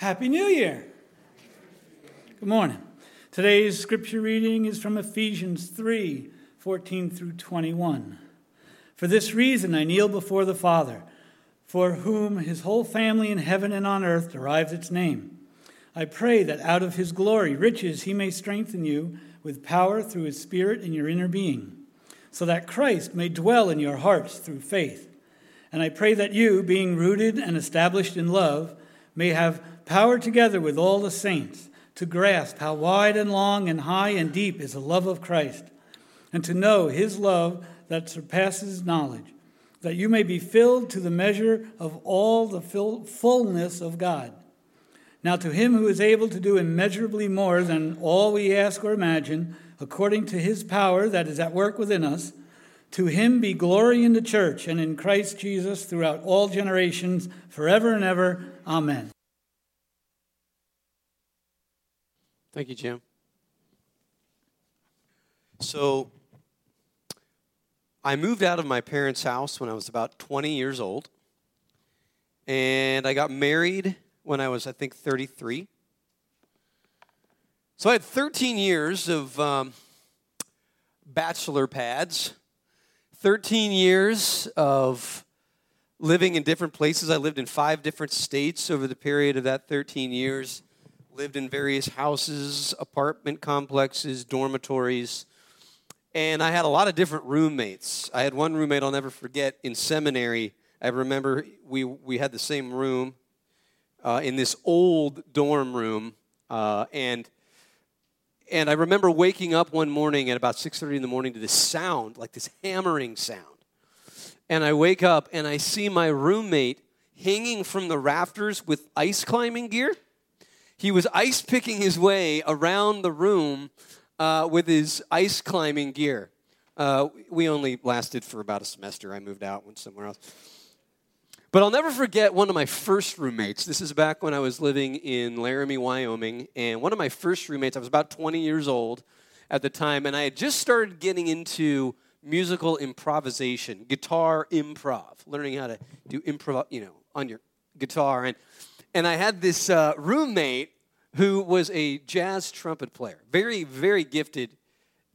Happy New Year. Good morning. Today's scripture reading is from Ephesians 3 14 through 21. For this reason I kneel before the Father, for whom his whole family in heaven and on earth derives its name. I pray that out of his glory, riches, he may strengthen you with power through his Spirit in your inner being, so that Christ may dwell in your hearts through faith. And I pray that you, being rooted and established in love, may have power together with all the saints to grasp how wide and long and high and deep is the love of Christ, and to know his love that surpasses knowledge, that you may be filled to the measure of all the fullness of God. Now, to him who is able to do immeasurably more than all we ask or imagine, according to his power that is at work within us, to him be glory in the church and in Christ Jesus throughout all generations, forever and ever. Amen. Thank you, Jim. So, I moved out of my parents' house when I was about 20 years old. And I got married when I was, I think, 33. So I had 13 years of um, bachelor pads 13 years of living in different places. I lived in five different states over the period of that 13 years. Lived in various houses, apartment complexes, dormitories. And I had a lot of different roommates. I had one roommate I'll never forget in seminary. I remember we, we had the same room uh, in this old dorm room. Uh, and and I remember waking up one morning at about 6:30 in the morning to this sound, like this hammering sound. And I wake up and I see my roommate hanging from the rafters with ice climbing gear. He was ice picking his way around the room uh, with his ice climbing gear. Uh, we only lasted for about a semester. I moved out, went somewhere else. But I'll never forget one of my first roommates. This is back when I was living in Laramie, Wyoming. And one of my first roommates, I was about 20 years old at the time, and I had just started getting into musical improvisation, guitar improv, learning how to do improv, you know, on your guitar. And, and I had this uh, roommate who was a jazz trumpet player, very, very gifted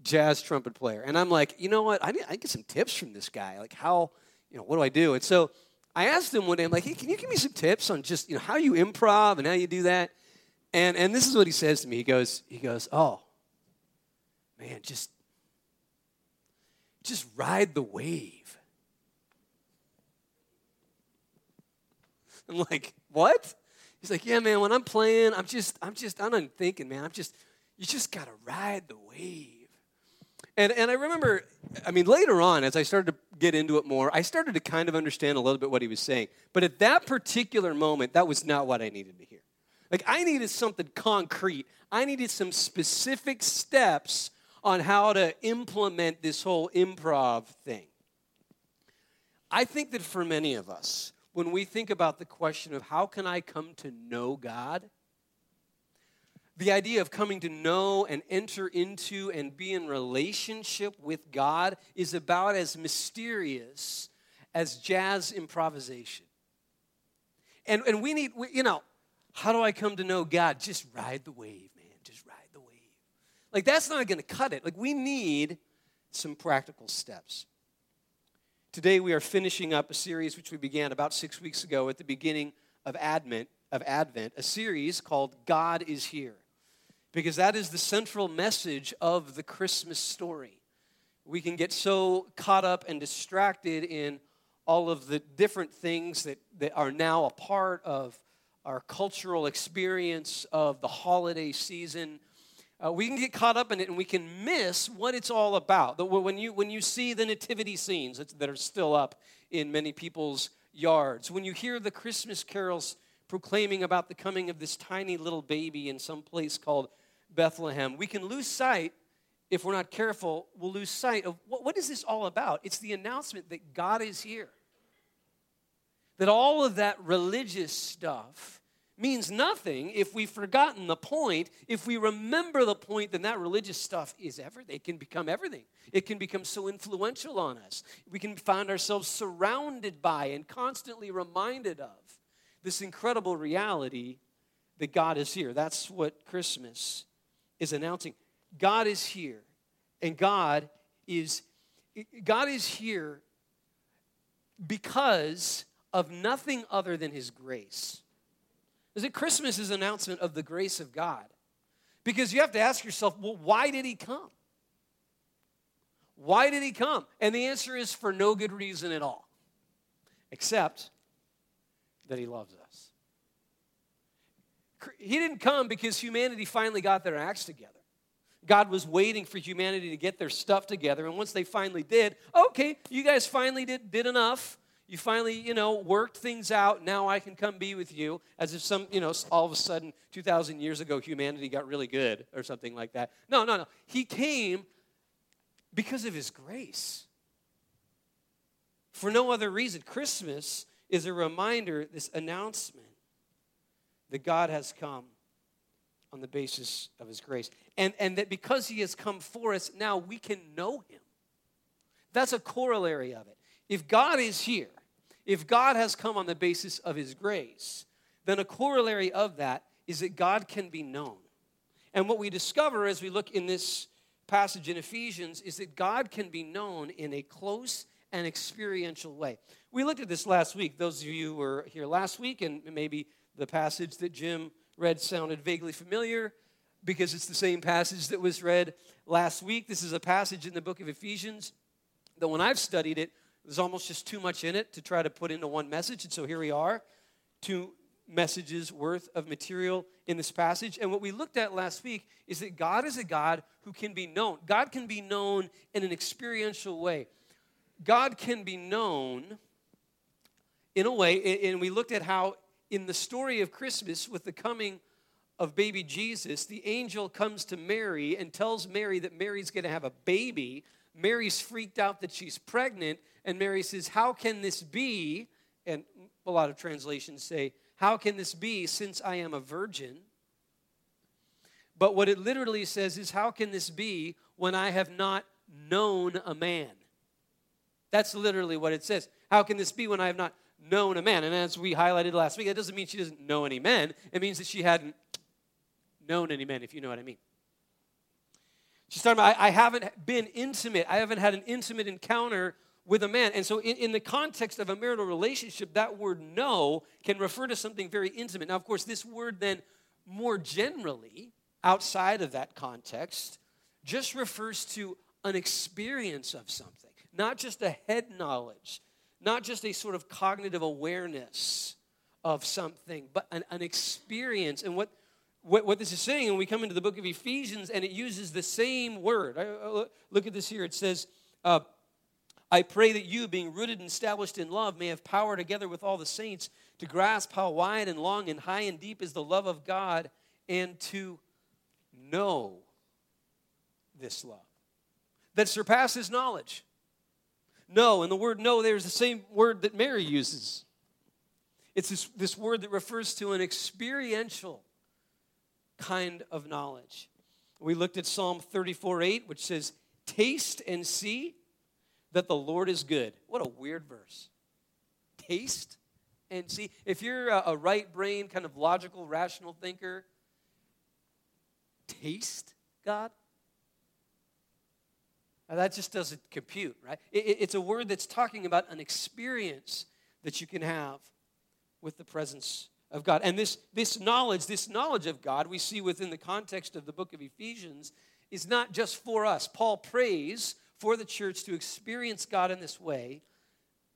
jazz trumpet player. And I'm like, you know what? I, I get some tips from this guy. Like, how, you know, what do I do? And so I asked him one day, I'm like, hey, can you give me some tips on just, you know, how you improv and how you do that? And, and this is what he says to me. He goes, he goes, oh, man, just, just ride the wave. I'm like, what? He's like, yeah, man, when I'm playing, I'm just, I'm just, I'm not thinking, man. I'm just, you just got to ride the wave. And, and I remember, I mean, later on, as I started to get into it more, I started to kind of understand a little bit what he was saying. But at that particular moment, that was not what I needed to hear. Like, I needed something concrete, I needed some specific steps on how to implement this whole improv thing. I think that for many of us, when we think about the question of how can I come to know God, the idea of coming to know and enter into and be in relationship with God is about as mysterious as jazz improvisation. And, and we need, we, you know, how do I come to know God? Just ride the wave, man. Just ride the wave. Like, that's not going to cut it. Like, we need some practical steps. Today, we are finishing up a series which we began about six weeks ago at the beginning of Advent, of Advent, a series called God is Here because that is the central message of the Christmas story. We can get so caught up and distracted in all of the different things that, that are now a part of our cultural experience of the holiday season. Uh, we can get caught up in it and we can miss what it's all about. When you, when you see the nativity scenes that are still up in many people's yards, when you hear the Christmas carols proclaiming about the coming of this tiny little baby in some place called Bethlehem, we can lose sight, if we're not careful, we'll lose sight of what, what is this all about? It's the announcement that God is here. That all of that religious stuff means nothing if we've forgotten the point. If we remember the point, then that religious stuff is everything. It can become everything. It can become so influential on us. We can find ourselves surrounded by and constantly reminded of this incredible reality that God is here. That's what Christmas is announcing. God is here, and God is God is here because of nothing other than his grace. Is it Christmas is announcement of the grace of God? Because you have to ask yourself, well, why did he come? Why did he come? And the answer is for no good reason at all, except that he loves us. He didn't come because humanity finally got their acts together. God was waiting for humanity to get their stuff together. And once they finally did, okay, you guys finally did, did enough. You finally, you know, worked things out. Now I can come be with you. As if some, you know, all of a sudden, 2,000 years ago, humanity got really good or something like that. No, no, no. He came because of his grace. For no other reason. Christmas is a reminder, this announcement, that God has come on the basis of his grace. And, and that because he has come for us, now we can know him. That's a corollary of it. If God is here, if God has come on the basis of his grace, then a corollary of that is that God can be known. And what we discover as we look in this passage in Ephesians is that God can be known in a close and experiential way. We looked at this last week. Those of you who were here last week, and maybe the passage that Jim read sounded vaguely familiar because it's the same passage that was read last week. This is a passage in the book of Ephesians that when I've studied it, there's almost just too much in it to try to put into one message. And so here we are, two messages worth of material in this passage. And what we looked at last week is that God is a God who can be known. God can be known in an experiential way. God can be known in a way, and we looked at how in the story of Christmas, with the coming of baby Jesus, the angel comes to Mary and tells Mary that Mary's going to have a baby. Mary's freaked out that she's pregnant, and Mary says, How can this be? And a lot of translations say, How can this be since I am a virgin? But what it literally says is, How can this be when I have not known a man? That's literally what it says. How can this be when I have not known a man. And as we highlighted last week, that doesn't mean she doesn't know any men. It means that she hadn't known any men, if you know what I mean. She's talking about, I, I haven't been intimate. I haven't had an intimate encounter with a man. And so, in, in the context of a marital relationship, that word know can refer to something very intimate. Now, of course, this word then, more generally, outside of that context, just refers to an experience of something, not just a head knowledge, not just a sort of cognitive awareness of something, but an, an experience. And what, what, what, this is saying, and we come into the book of Ephesians, and it uses the same word. look at this here. It says, uh, I pray that you, being rooted and established in love, may have power together with all the saints to grasp how wide and long and high and deep is the love of God and to know this love that surpasses knowledge no. And the word know there is the same word that Mary uses. It's this, this word that refers to an experiential kind of knowledge. We looked at Psalm 34 8, which says, Taste and see that the Lord is good. What a weird verse. Taste and see. If you're a, a right brain, kind of logical, rational thinker, taste God. Now, that just doesn't compute, right? It, it's a word that's talking about an experience that you can have with the presence of God. And this, this knowledge, this knowledge of God, we see within the context of the book of Ephesians, is not just for us. Paul prays for the church to experience God in this way,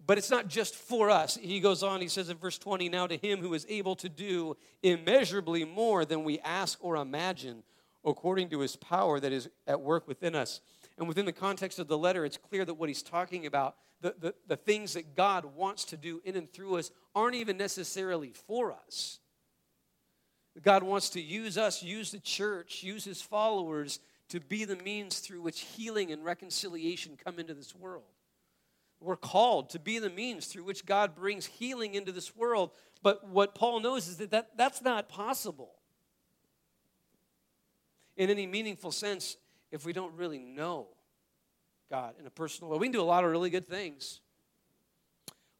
but it's not just for us. He goes on, he says in verse 20, Now to him who is able to do immeasurably more than we ask or imagine, according to his power that is at work within us. And within the context of the letter, it's clear that what he's talking about, the, the, the things that God wants to do in and through us, aren't even necessarily for us. God wants to use us, use the church, use his followers to be the means through which healing and reconciliation come into this world. We're called to be the means through which God brings healing into this world. But what Paul knows is that, that that's not possible in any meaningful sense if we don't really know God in a personal way. We can do a lot of really good things.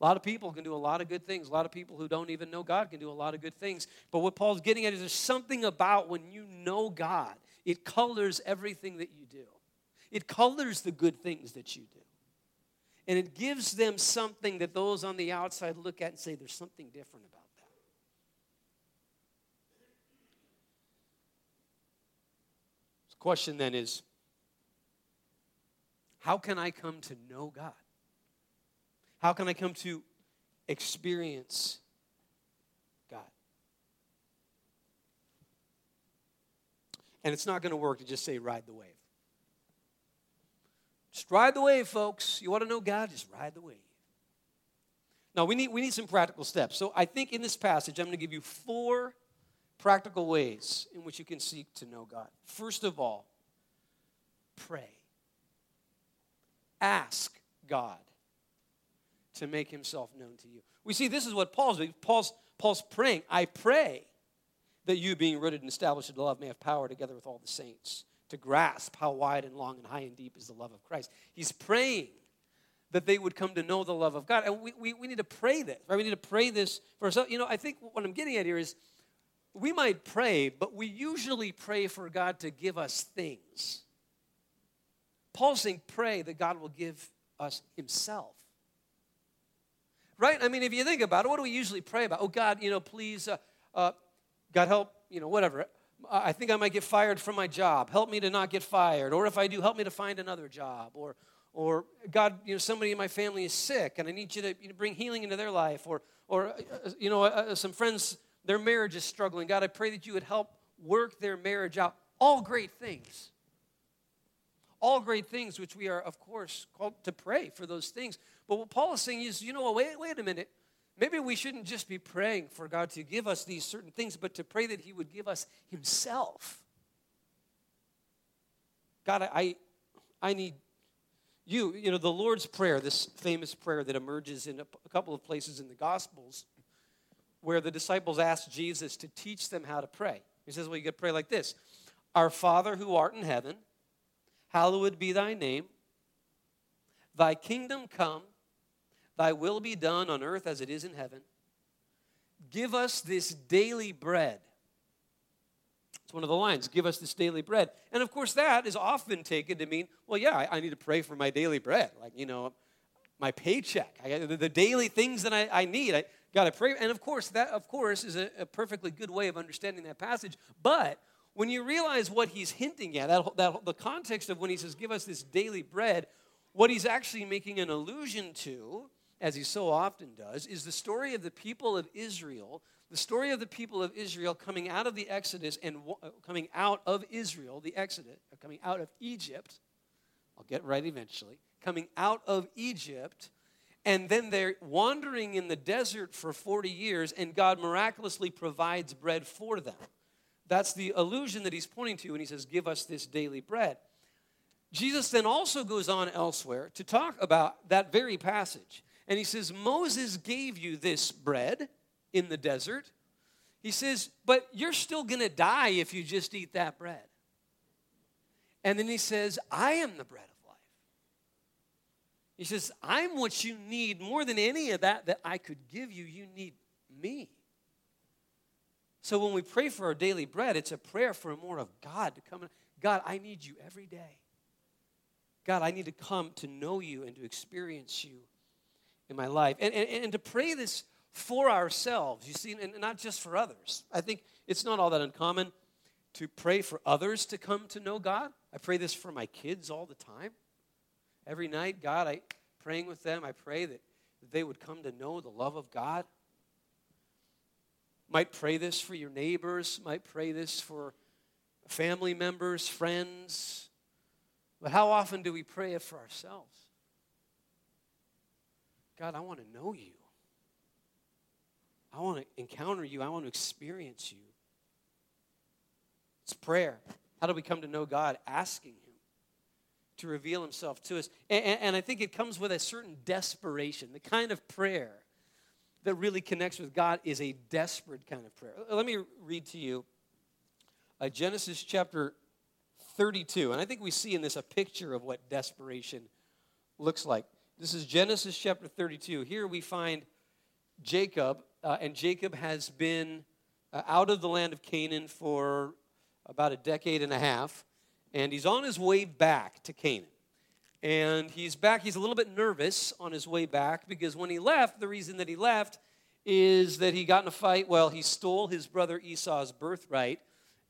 A lot of people can do a lot of good things. A lot of people who don't even know God can do a lot of good things. But what Paul's getting at is there's something about when you know God, it colors everything that you do, it colors the good things that you do. And it gives them something that those on the outside look at and say, there's something different about that. The question then is how can I come to know God? How can I come to experience God? And it's not going to work to just say, ride the wave. Just ride the wave, folks. You want to know God? Just ride the wave. Now, we need, we need some practical steps. So, I think in this passage, I'm going to give you four practical ways in which you can seek to know God. First of all, pray. Ask God to make himself known to you. We see this is what Paul's doing. Paul's, Paul's praying, I pray that you, being rooted and established in love, may have power together with all the saints to grasp how wide and long and high and deep is the love of Christ. He's praying that they would come to know the love of God. And we, we, we need to pray this, right? We need to pray this for ourselves. You know, I think what I'm getting at here is we might pray, but we usually pray for God to give us things. Paul's saying, pray that God will give us Himself. Right? I mean, if you think about it, what do we usually pray about? Oh, God, you know, please, uh, uh, God help, you know, whatever. I think I might get fired from my job. Help me to not get fired. Or if I do, help me to find another job. Or, or God, you know, somebody in my family is sick and I need you to you know, bring healing into their life. Or, or uh, you know, uh, some friends, their marriage is struggling. God, I pray that you would help work their marriage out. All great things all great things, which we are, of course, called to pray for those things. But what Paul is saying is, you know, wait, wait a minute. Maybe we shouldn't just be praying for God to give us these certain things, but to pray that He would give us Himself. God, I, I need you. You know, the Lord's Prayer, this famous prayer that emerges in a, couple of places in the Gospels, where the disciples ask Jesus to teach them how to pray. He says, Well, you to pray like this Our Father who art in heaven, Hallowed be thy name. Thy kingdom come, thy will be done on earth as it is in heaven. Give us this daily bread. It's one of the lines, give us this daily bread. And of course, that is often taken to mean, well, yeah, I, I need to pray for my daily bread. Like, you know, my paycheck, I, the, the, daily things that I, I need. I got to pray. And of course, that, of course, is a, a perfectly good way of understanding that passage. But when you realize what he's hinting at, that, that, the context of when he says, Give us this daily bread, what he's actually making an allusion to, as he so often does, is the story of the people of Israel, the story of the people of Israel coming out of the Exodus and uh, coming out of Israel, the Exodus, uh, coming out of Egypt. I'll get right eventually. Coming out of Egypt, and then they're wandering in the desert for 40 years, and God miraculously provides bread for them. That's the illusion that he's pointing to when he says, Give us this daily bread. Jesus then also goes on elsewhere to talk about that very passage. And he says, Moses gave you this bread in the desert. He says, But you're still going to die if you just eat that bread. And then he says, I am the bread of life. He says, I'm what you need more than any of that that I could give you. You need me. So when we pray for our daily bread, it's a prayer for more of God to come. God, I need you every day. God, I need to come to know you and to experience you in my life. And, and, and to pray this for ourselves, you see, and not just for others. I think it's not all that uncommon to pray for others to come to know God. I pray this for my kids all the time. Every night, God, I praying with them, I pray that they would come to know the love of God might pray this for your neighbors, might pray this for family members, friends. But how often do we pray it for ourselves? God, I want to know you. I want to encounter you. I want to experience you. It's prayer. How do we come to know God? Asking Him to reveal Himself to us. And, and, I think it comes with a certain desperation, the kind of prayer that really connects with God is a desperate kind of prayer. Let me read to you uh, Genesis chapter 32. And I think we see in this a picture of what desperation looks like. This is Genesis chapter 32. Here we find Jacob, uh, and Jacob has been uh, out of the land of Canaan for about a decade and a half, and he's on his way back to Canaan. And he's back, he's a little bit nervous on his way back because when he left, the reason that he left is that he got in a fight. Well, he stole his brother Esau's birthright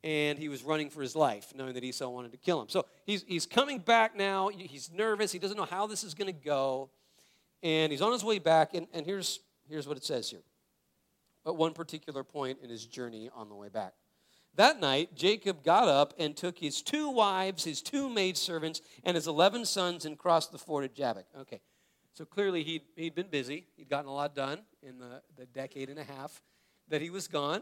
and he was running for his life, knowing that Esau wanted to kill him. So he's, he's coming back now. He's nervous. He doesn't know how this is going to go. And he's on his way back. And, and here's, here's what it says here at one particular point in his journey on the way back. That night, Jacob got up and took his two wives, his two maidservants, and his 11 sons and crossed the ford at Jabbok. Okay, so clearly he'd, he'd been busy. He'd gotten a lot done in the, the decade and a half that he was gone.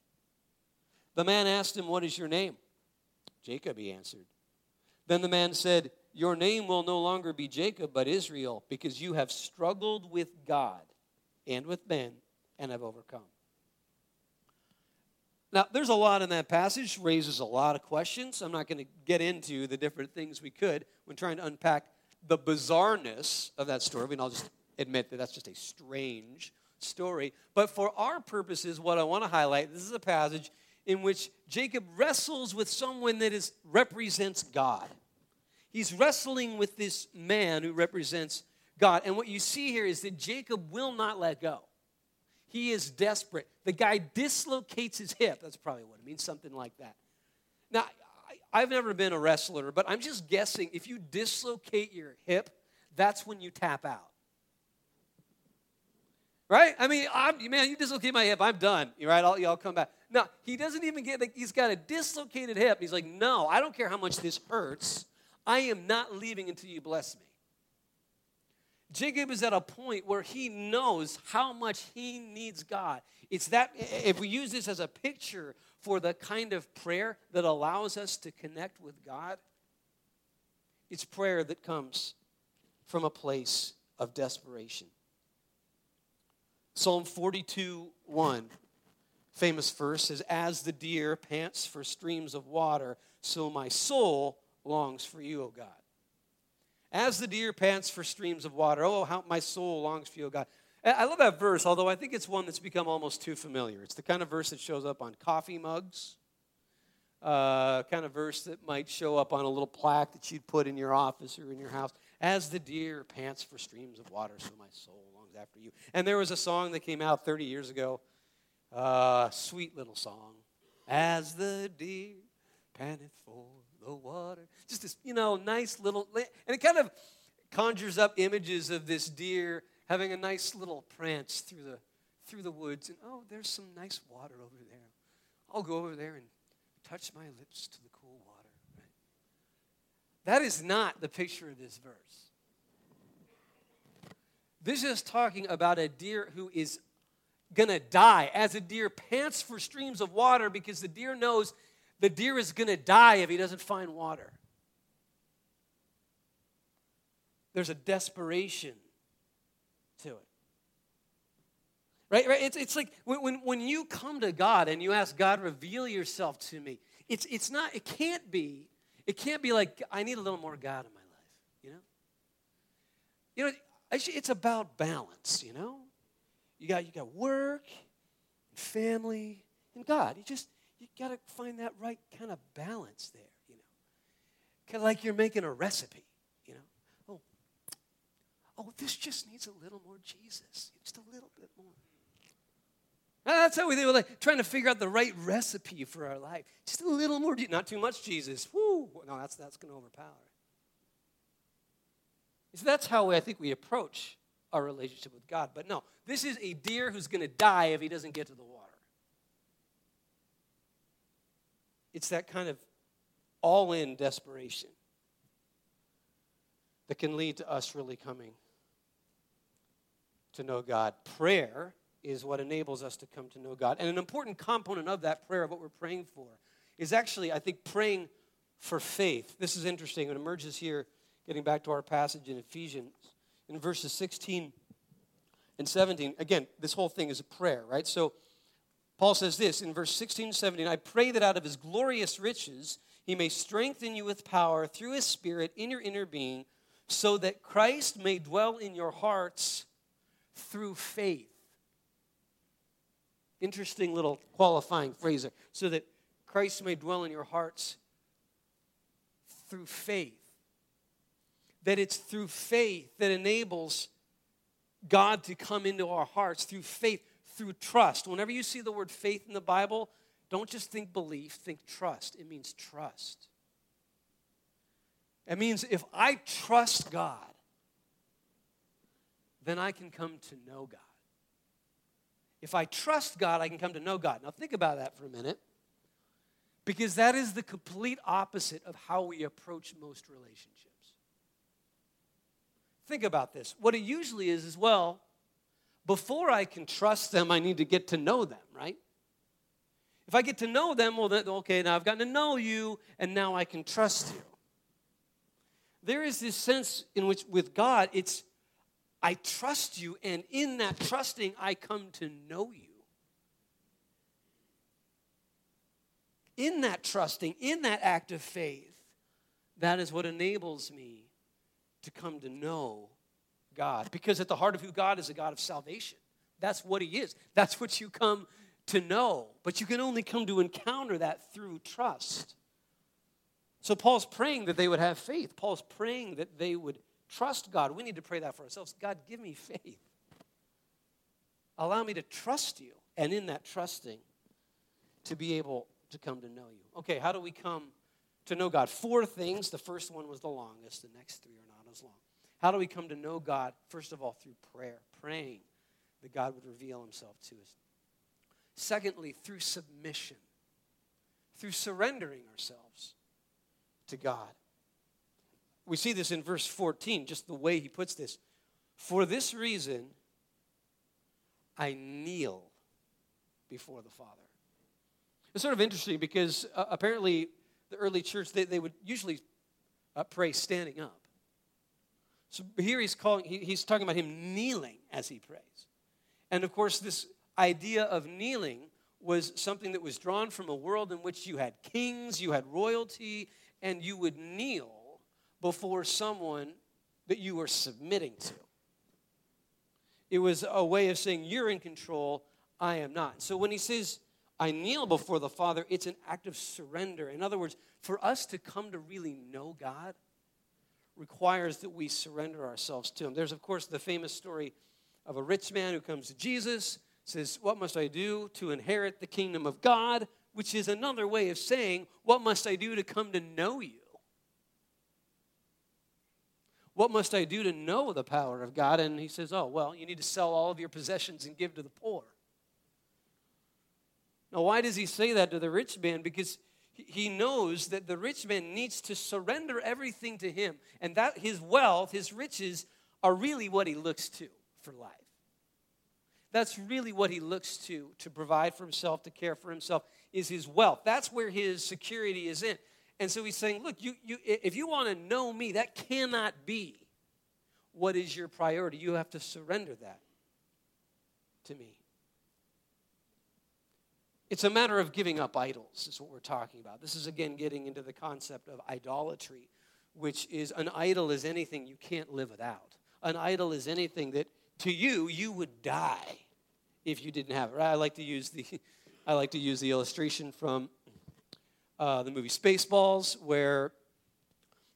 The man asked him, What is your name? Jacob, he answered. Then the man said, Your name will no longer be Jacob, but Israel, because you have struggled with God and with men and have overcome. Now, there's a lot in that passage, raises a lot of questions. I'm not going to get into the different things we could when trying to unpack the bizarreness of that story. I mean, I'll just admit that that's just a strange story. But for our purposes, what I want to highlight this is a passage in which Jacob wrestles with someone that is, represents God. He's wrestling with this man who represents God. And what you see here is that Jacob will not let go. He is desperate. The guy dislocates his hip. That's probably what it means, something like that. Now, I've never been a wrestler, but I'm just guessing if you dislocate your hip, that's when you tap out. Right? I mean, I'm, man, you dislocate my hip, I'm done. Right? I'll, y'all come back. No, he doesn't even get, like, he's got a dislocated hip. He's like, no, I don't care how much this hurts. I am not leaving until you bless me. Jacob is at a point where he knows how much he needs God. It's that, if we use this as a picture for the kind of prayer that allows us to connect with God, it's prayer that comes from a place of desperation. Psalm 42 1, famous verse says, As the deer pants for streams of water, so my soul longs for you, O God. As the deer pants for streams of water, oh, how my soul longs for you, O God. I love that verse, although I think it's one that's become almost too familiar. It's the kind of verse that shows up on coffee mugs, uh, kind of verse that might show up on a little plaque that you'd put in your office or in your house. As the deer pants for streams of water, so my soul longs after you. And there was a song that came out 30 years ago, uh, sweet little song. As the deer panteth for the water. Just this, you know, nice little, and it kind of conjures up images of this deer having a nice little prance through the through the woods, and oh, there's some nice water over there. I'll go over there and touch my lips to the that is not the picture of this verse. This is talking about a deer who is going to die as a deer pants for streams of water because the deer knows the deer is going to die if he doesn't find water. There's a desperation to it. Right? right? It's, it's like when, when, when you come to God and you ask God, reveal yourself to me, it's, it's not, it can't be it can't be like, I need a little more God in my life, you know? You know, it's about balance, you know? You got, you got work, and family, and God. You just, you got to find that right kind of balance there, you know? Kind of like you're making a recipe, you know? Oh, oh, this just needs a little more Jesus, just a little bit more. That's how we do. We're like trying to figure out the right recipe for our life. Just a little more, not too much Jesus. Woo! No, that's that's going to overpower. So that's how I think we approach our relationship with God. But no, this is a deer who's going to die if he doesn't get to the water. It's that kind of all-in desperation that can lead to us really coming to know God. Prayer is what enables us to come to know God. And an important component of that prayer, of what we're praying for, is actually, I think, praying for faith. This is interesting. It emerges here, getting back to our passage in Ephesians, in verses 16 and 17. Again, this whole thing is a prayer, right? So Paul says this in verse 16 and 17 I pray that out of his glorious riches he may strengthen you with power through his Spirit in your inner being, so that Christ may dwell in your hearts through faith. Interesting little qualifying phrase there. So that Christ may dwell in your hearts through faith. That it's through faith that enables God to come into our hearts through faith, through trust. Whenever you see the word faith in the Bible, don't just think belief, think trust. It means trust. It means if I trust God, then I can come to know God. If I trust God, I can come to know God. Now, think about that for a minute, because that is the complete opposite of how we approach most relationships. Think about this. What it usually is, is well, before I can trust them, I need to get to know them, right? If I get to know them, well, then, okay, now I've gotten to know you, and now I can trust you. There is this sense in which, with God, it's I trust you, and in that trusting, I come to know you. In that trusting, in that act of faith, that is what enables me to come to know God. Because at the heart of who God is, a God of salvation. That's what He is. That's what you come to know, but you can only come to encounter that through trust. So Paul's praying that they would have faith. Paul's praying that they would trust God. We need to pray that for ourselves. God, give me faith. Allow me to trust you, and in that trusting, to be able to come to know you. Okay, how do we come to know God? Four things. The first one was the longest, the next three are not as long. How do we come to know God? First of all, through prayer, praying that God would reveal himself to us. Secondly, through submission, through surrendering ourselves to God. We see this in verse 14, just the way he puts this. For this reason, I kneel before the Father. It's sort of interesting because uh, apparently the early church, they, they would usually uh, pray standing up. So here he's calling, he, he's talking about him kneeling as he prays. And of course, this idea of kneeling was something that was drawn from a world in which you had kings, you had royalty, and you would kneel before someone that you were submitting to. It was a way of saying, You're in control, I am not. So when he says, I kneel before the Father, it's an act of surrender. In other words, for us to come to really know God requires that we surrender ourselves to Him. There's, of course, the famous story of a rich man who comes to Jesus says, What must I do to inherit the kingdom of God? Which is another way of saying, What must I do to come to know you? What must I do to know the power of God? And he says, Oh, well, you need to sell all of your possessions and give to the poor. Now, why does he say that to the rich man? Because he knows that the rich man needs to surrender everything to him, and that his wealth, his riches, are really what he looks to for life. That's really what he looks to to provide for himself, to care for himself, is his wealth. That's where his security is in. And so he's saying, look, you, you, if you want to know me, that cannot be what is your priority. You have to surrender that to me. It's a matter of giving up idols, is what we're talking about. This is again getting into the concept of idolatry, which is an idol is anything you can't live without. An idol is anything that to you, you would die if you didn't have it. Right? I like to use the, I like to use the illustration from uh, the movie Spaceballs, where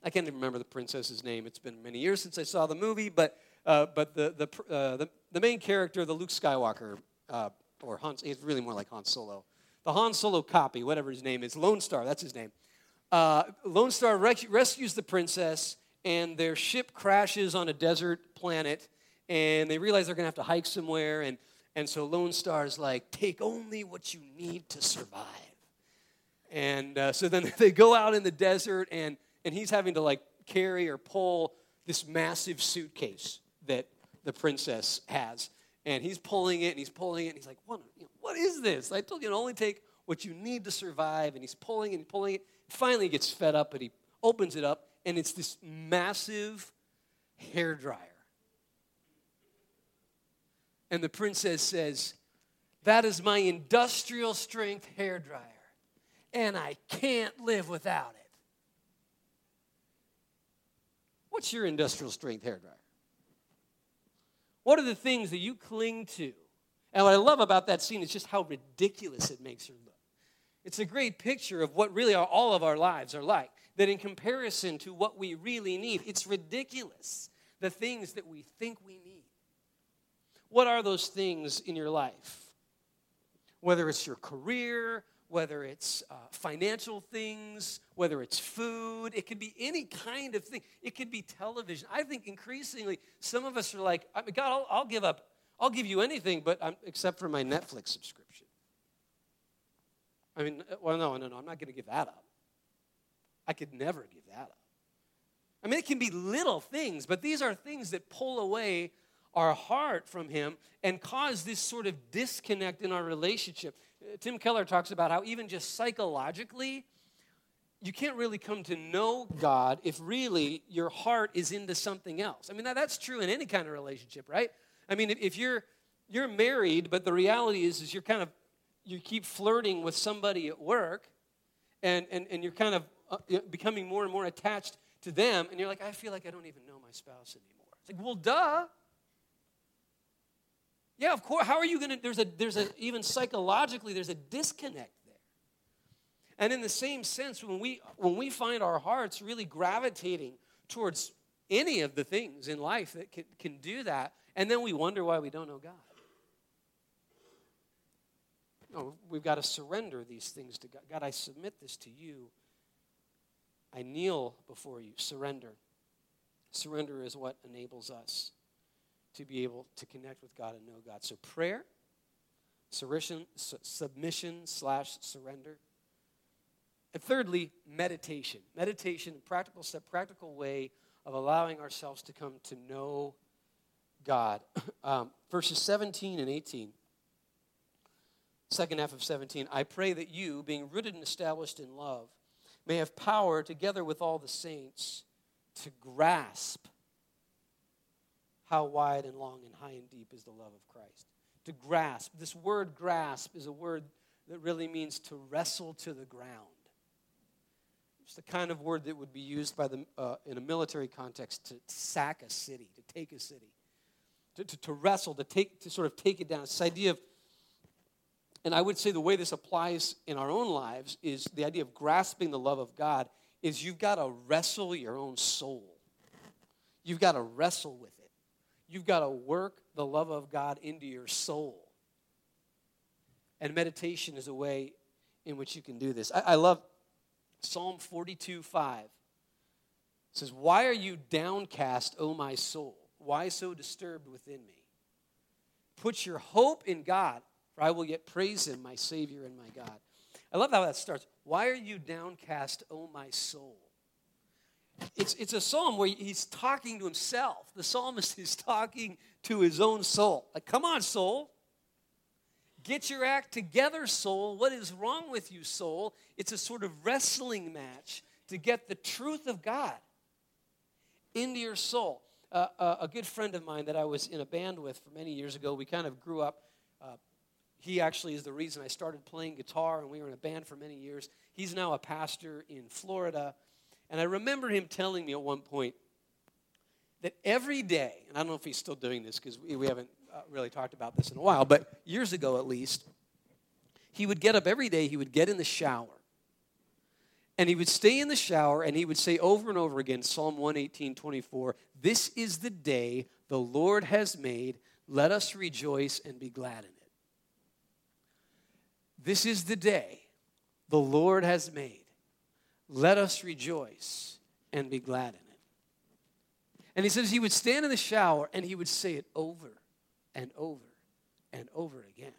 I can't even remember the princess's name. It's been many years since I saw the movie, but uh, but the the, uh, the, the main character, the Luke Skywalker, uh, or Han, it's really more like Han Solo, the Han Solo copy, whatever his name is, Lone Star, that's his name. Uh, Lone Star rec- rescues the princess, and their ship crashes on a desert planet and they realize they're going to have to hike somewhere. And, and so Lone Star is like, take only what you need to survive. And uh, so then they go out in the desert, and, and he's having to like carry or pull this massive suitcase that the princess has. And he's pulling it and he's pulling it and he's like, what, what is this? I told you to only take what you need to survive. And he's pulling and pulling it. Finally, he gets fed up and he opens it up and it's this massive hair dryer. And the princess says, That is my industrial strength hair dryer, and I can't live without it. What's your industrial strength hair dryer? What are the things that you cling to? And what I love about that scene is just how ridiculous it makes her look. It's a great picture of what really all of our lives are like. That in comparison to what we really need, it's ridiculous the things that we think we need. What are those things in your life? Whether it's your career, whether it's uh, financial things, whether it's food, it could be any kind of thing. It could be television. I think increasingly some of us are like, God, I'll, I'll give up, I'll give you anything, but I'm, except for my Netflix subscription. I mean, uh, well, no, no, no, I'm not going to give that up. I could never give that up. I mean, it can be little things, but these are things that pull away our heart from Him and cause this sort of disconnect in our relationship. Tim Keller talks about how even just psychologically, you can't really come to know God if really your heart is into something else. I mean, that's true in any kind of relationship, right? I mean, if you're you're married, but the reality is, is you're kind of you keep flirting with somebody at work, and and, and you're kind of uh, becoming more and more attached to them, and you're like, I feel like I don't even know my spouse anymore. It's like, well, duh. Yeah, of course. How are you going to? There's a, there's a, even psychologically, there's a disconnect there. And in the same sense, when we, when we find our hearts really gravitating towards any of the things in life that can, can do that, and then we wonder why we don't know God. No, we've got to surrender these things to God. God, I submit this to you. I kneel before you. Surrender. Surrender is what enables us to be able to connect with God and know God. So prayer, submission, submission slash surrender. And thirdly, meditation. Meditation, practical step, practical way of allowing ourselves to come to know God. Um, verses 17 and 18. Second half of 17. I pray that you, being rooted and established in love, may have power together with all the saints to grasp how wide and long and high and deep is the love of Christ. To grasp. This word grasp is a word that really means to wrestle to the ground. It's the kind of word that would be used by the, uh, in a military context to, sack a city, to take a city, to, to, to, wrestle, to, take, to sort of take it down. It's this idea of, and I would say the way this applies in our own lives is the idea of grasping the love of God is you've got to wrestle your own soul. You've got to wrestle with it. You've got to work the love of God into your soul. And meditation is a way in which you can do this. I, I love Psalm 42 5. It says, Why are you downcast, O my soul? Why so disturbed within me? Put your hope in God, for I will yet praise him, my Savior and my God. I love how that starts. Why are you downcast, O my soul? It's, it's a psalm where he's talking to himself. The psalmist is talking to his own soul. Like, come on, soul. Get your act together, soul. What is wrong with you, soul? It's a sort of wrestling match to get the truth of God into your soul. Uh, uh, a good friend of mine that I was in a band with for many years ago, we kind of grew up. Uh, he actually is the reason I started playing guitar, and we were in a band for many years. He's now a pastor in Florida. And I remember him telling me at one point that every day, and I don't know if he's still doing this because we haven't uh, really talked about this in a while, but years ago at least, he would get up every day, he would get in the shower, and he would stay in the shower and he would say over and over again Psalm 118 24, This is the day the Lord has made. Let us rejoice and be glad in it. This is the day the Lord has made. Let us rejoice and be glad in it. And he says he would stand in the shower and he would say it over and over and over again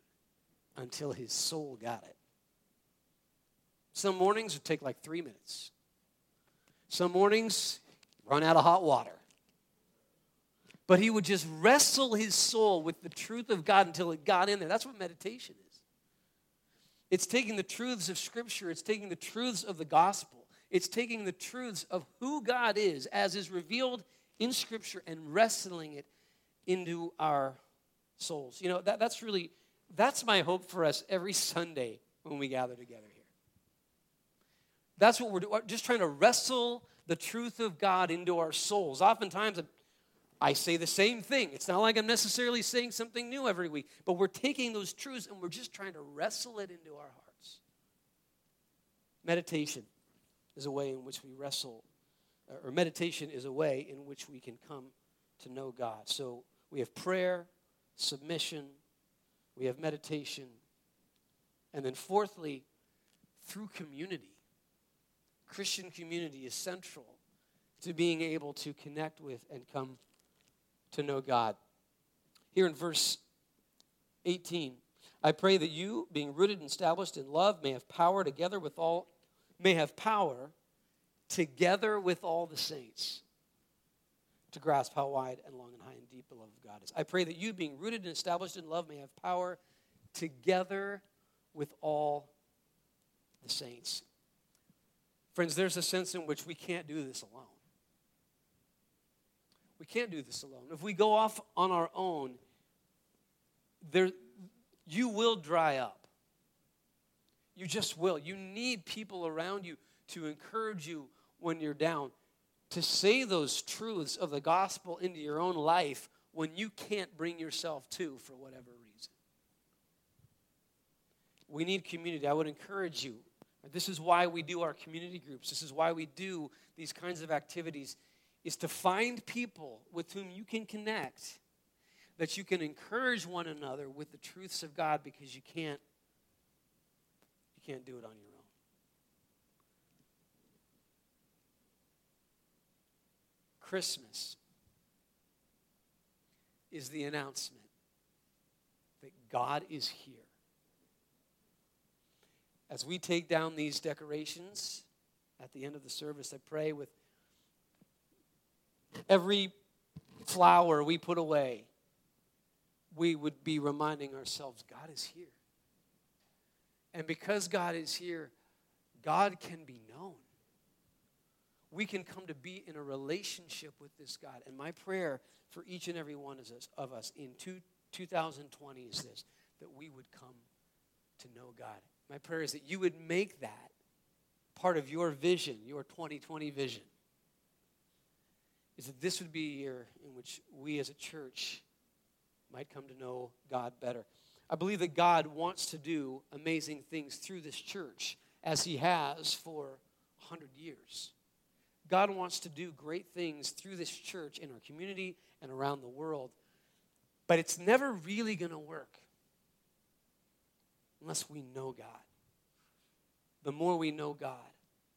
until his soul got it. Some mornings would take like three minutes. Some mornings, run out of hot water. but he would just wrestle his soul with the truth of God until it got in there. That's what meditation is. It's taking the truths of Scripture, it's taking the truths of the gospel, it's taking the truths of who God is as is revealed in Scripture and wrestling it into our souls. You know, that, that's really, that's my hope for us every Sunday when we gather together here. That's what we're doing, just trying to wrestle the truth of God into our souls. Oftentimes, I say the same thing. It's not like I'm necessarily saying something new every week, but we're taking those truths and we're just trying to wrestle it into our hearts. Meditation is a way in which we wrestle, uh, or meditation is a way in which we can come to know God. So we have prayer, submission, we have meditation, and then fourthly, through community. Christian community is central to being able to connect with and come to know God. Here in verse 18, I pray that you, being rooted and established in love, may have power together with all, may have power together with all the saints to grasp how wide and long and high and deep the love of God is. I pray that you, being rooted and established in love, may have power together with all the saints. Friends, there's a sense in which we can't do this alone. We can't do this alone. If we go off on our own, there, you will dry up. You just will. You need people around you to encourage you when you're down, to say those truths of the gospel into your own life when you can't bring yourself to for whatever reason. We need community. I would encourage you this is why we do our community groups. This is why we do these kinds of activities is to find people with whom you can connect that you can encourage one another with the truths of God because you can't you can't do it on your own. Christmas is the announcement that God is here as we take down these decorations at the end of the service, I pray with every flower we put away, we would be reminding ourselves God is here. And because God is here, God can be known. We can come to be in a relationship with this God. And my prayer for each and every one of us in two, 2020 is this that we would come to know God my prayer is that you would make that part of your vision, your 2020 vision. Is that this would be a year in which we as a church might come to know God better. I believe that God wants to do amazing things through this church as He has for 100 years. God wants to do great things through this church in our community and around the world. But it's never really going to work unless we know God. The more we know God,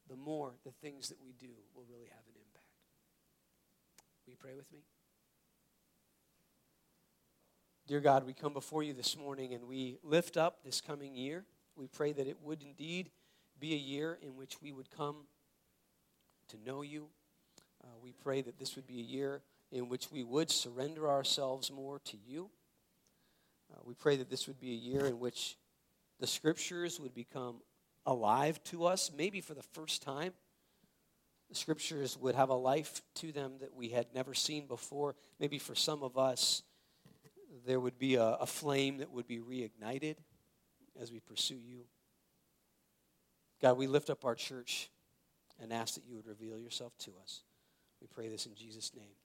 the more the things that we do will really have an impact. Will you pray with me? Dear God, we come before you this morning and we lift up this coming year. We pray that it would indeed be a year in which we would come to know you. Uh, we pray that this would be a year in which we would surrender ourselves more to you. Uh, we pray that this would be a year in which the scriptures would become alive to us, maybe for the first time. The scriptures would have a life to them that we had never seen before. Maybe for some of us, there would be a, a flame that would be reignited as we pursue you. God, we lift up our church and ask that you would reveal yourself to us. We pray this in Jesus' name.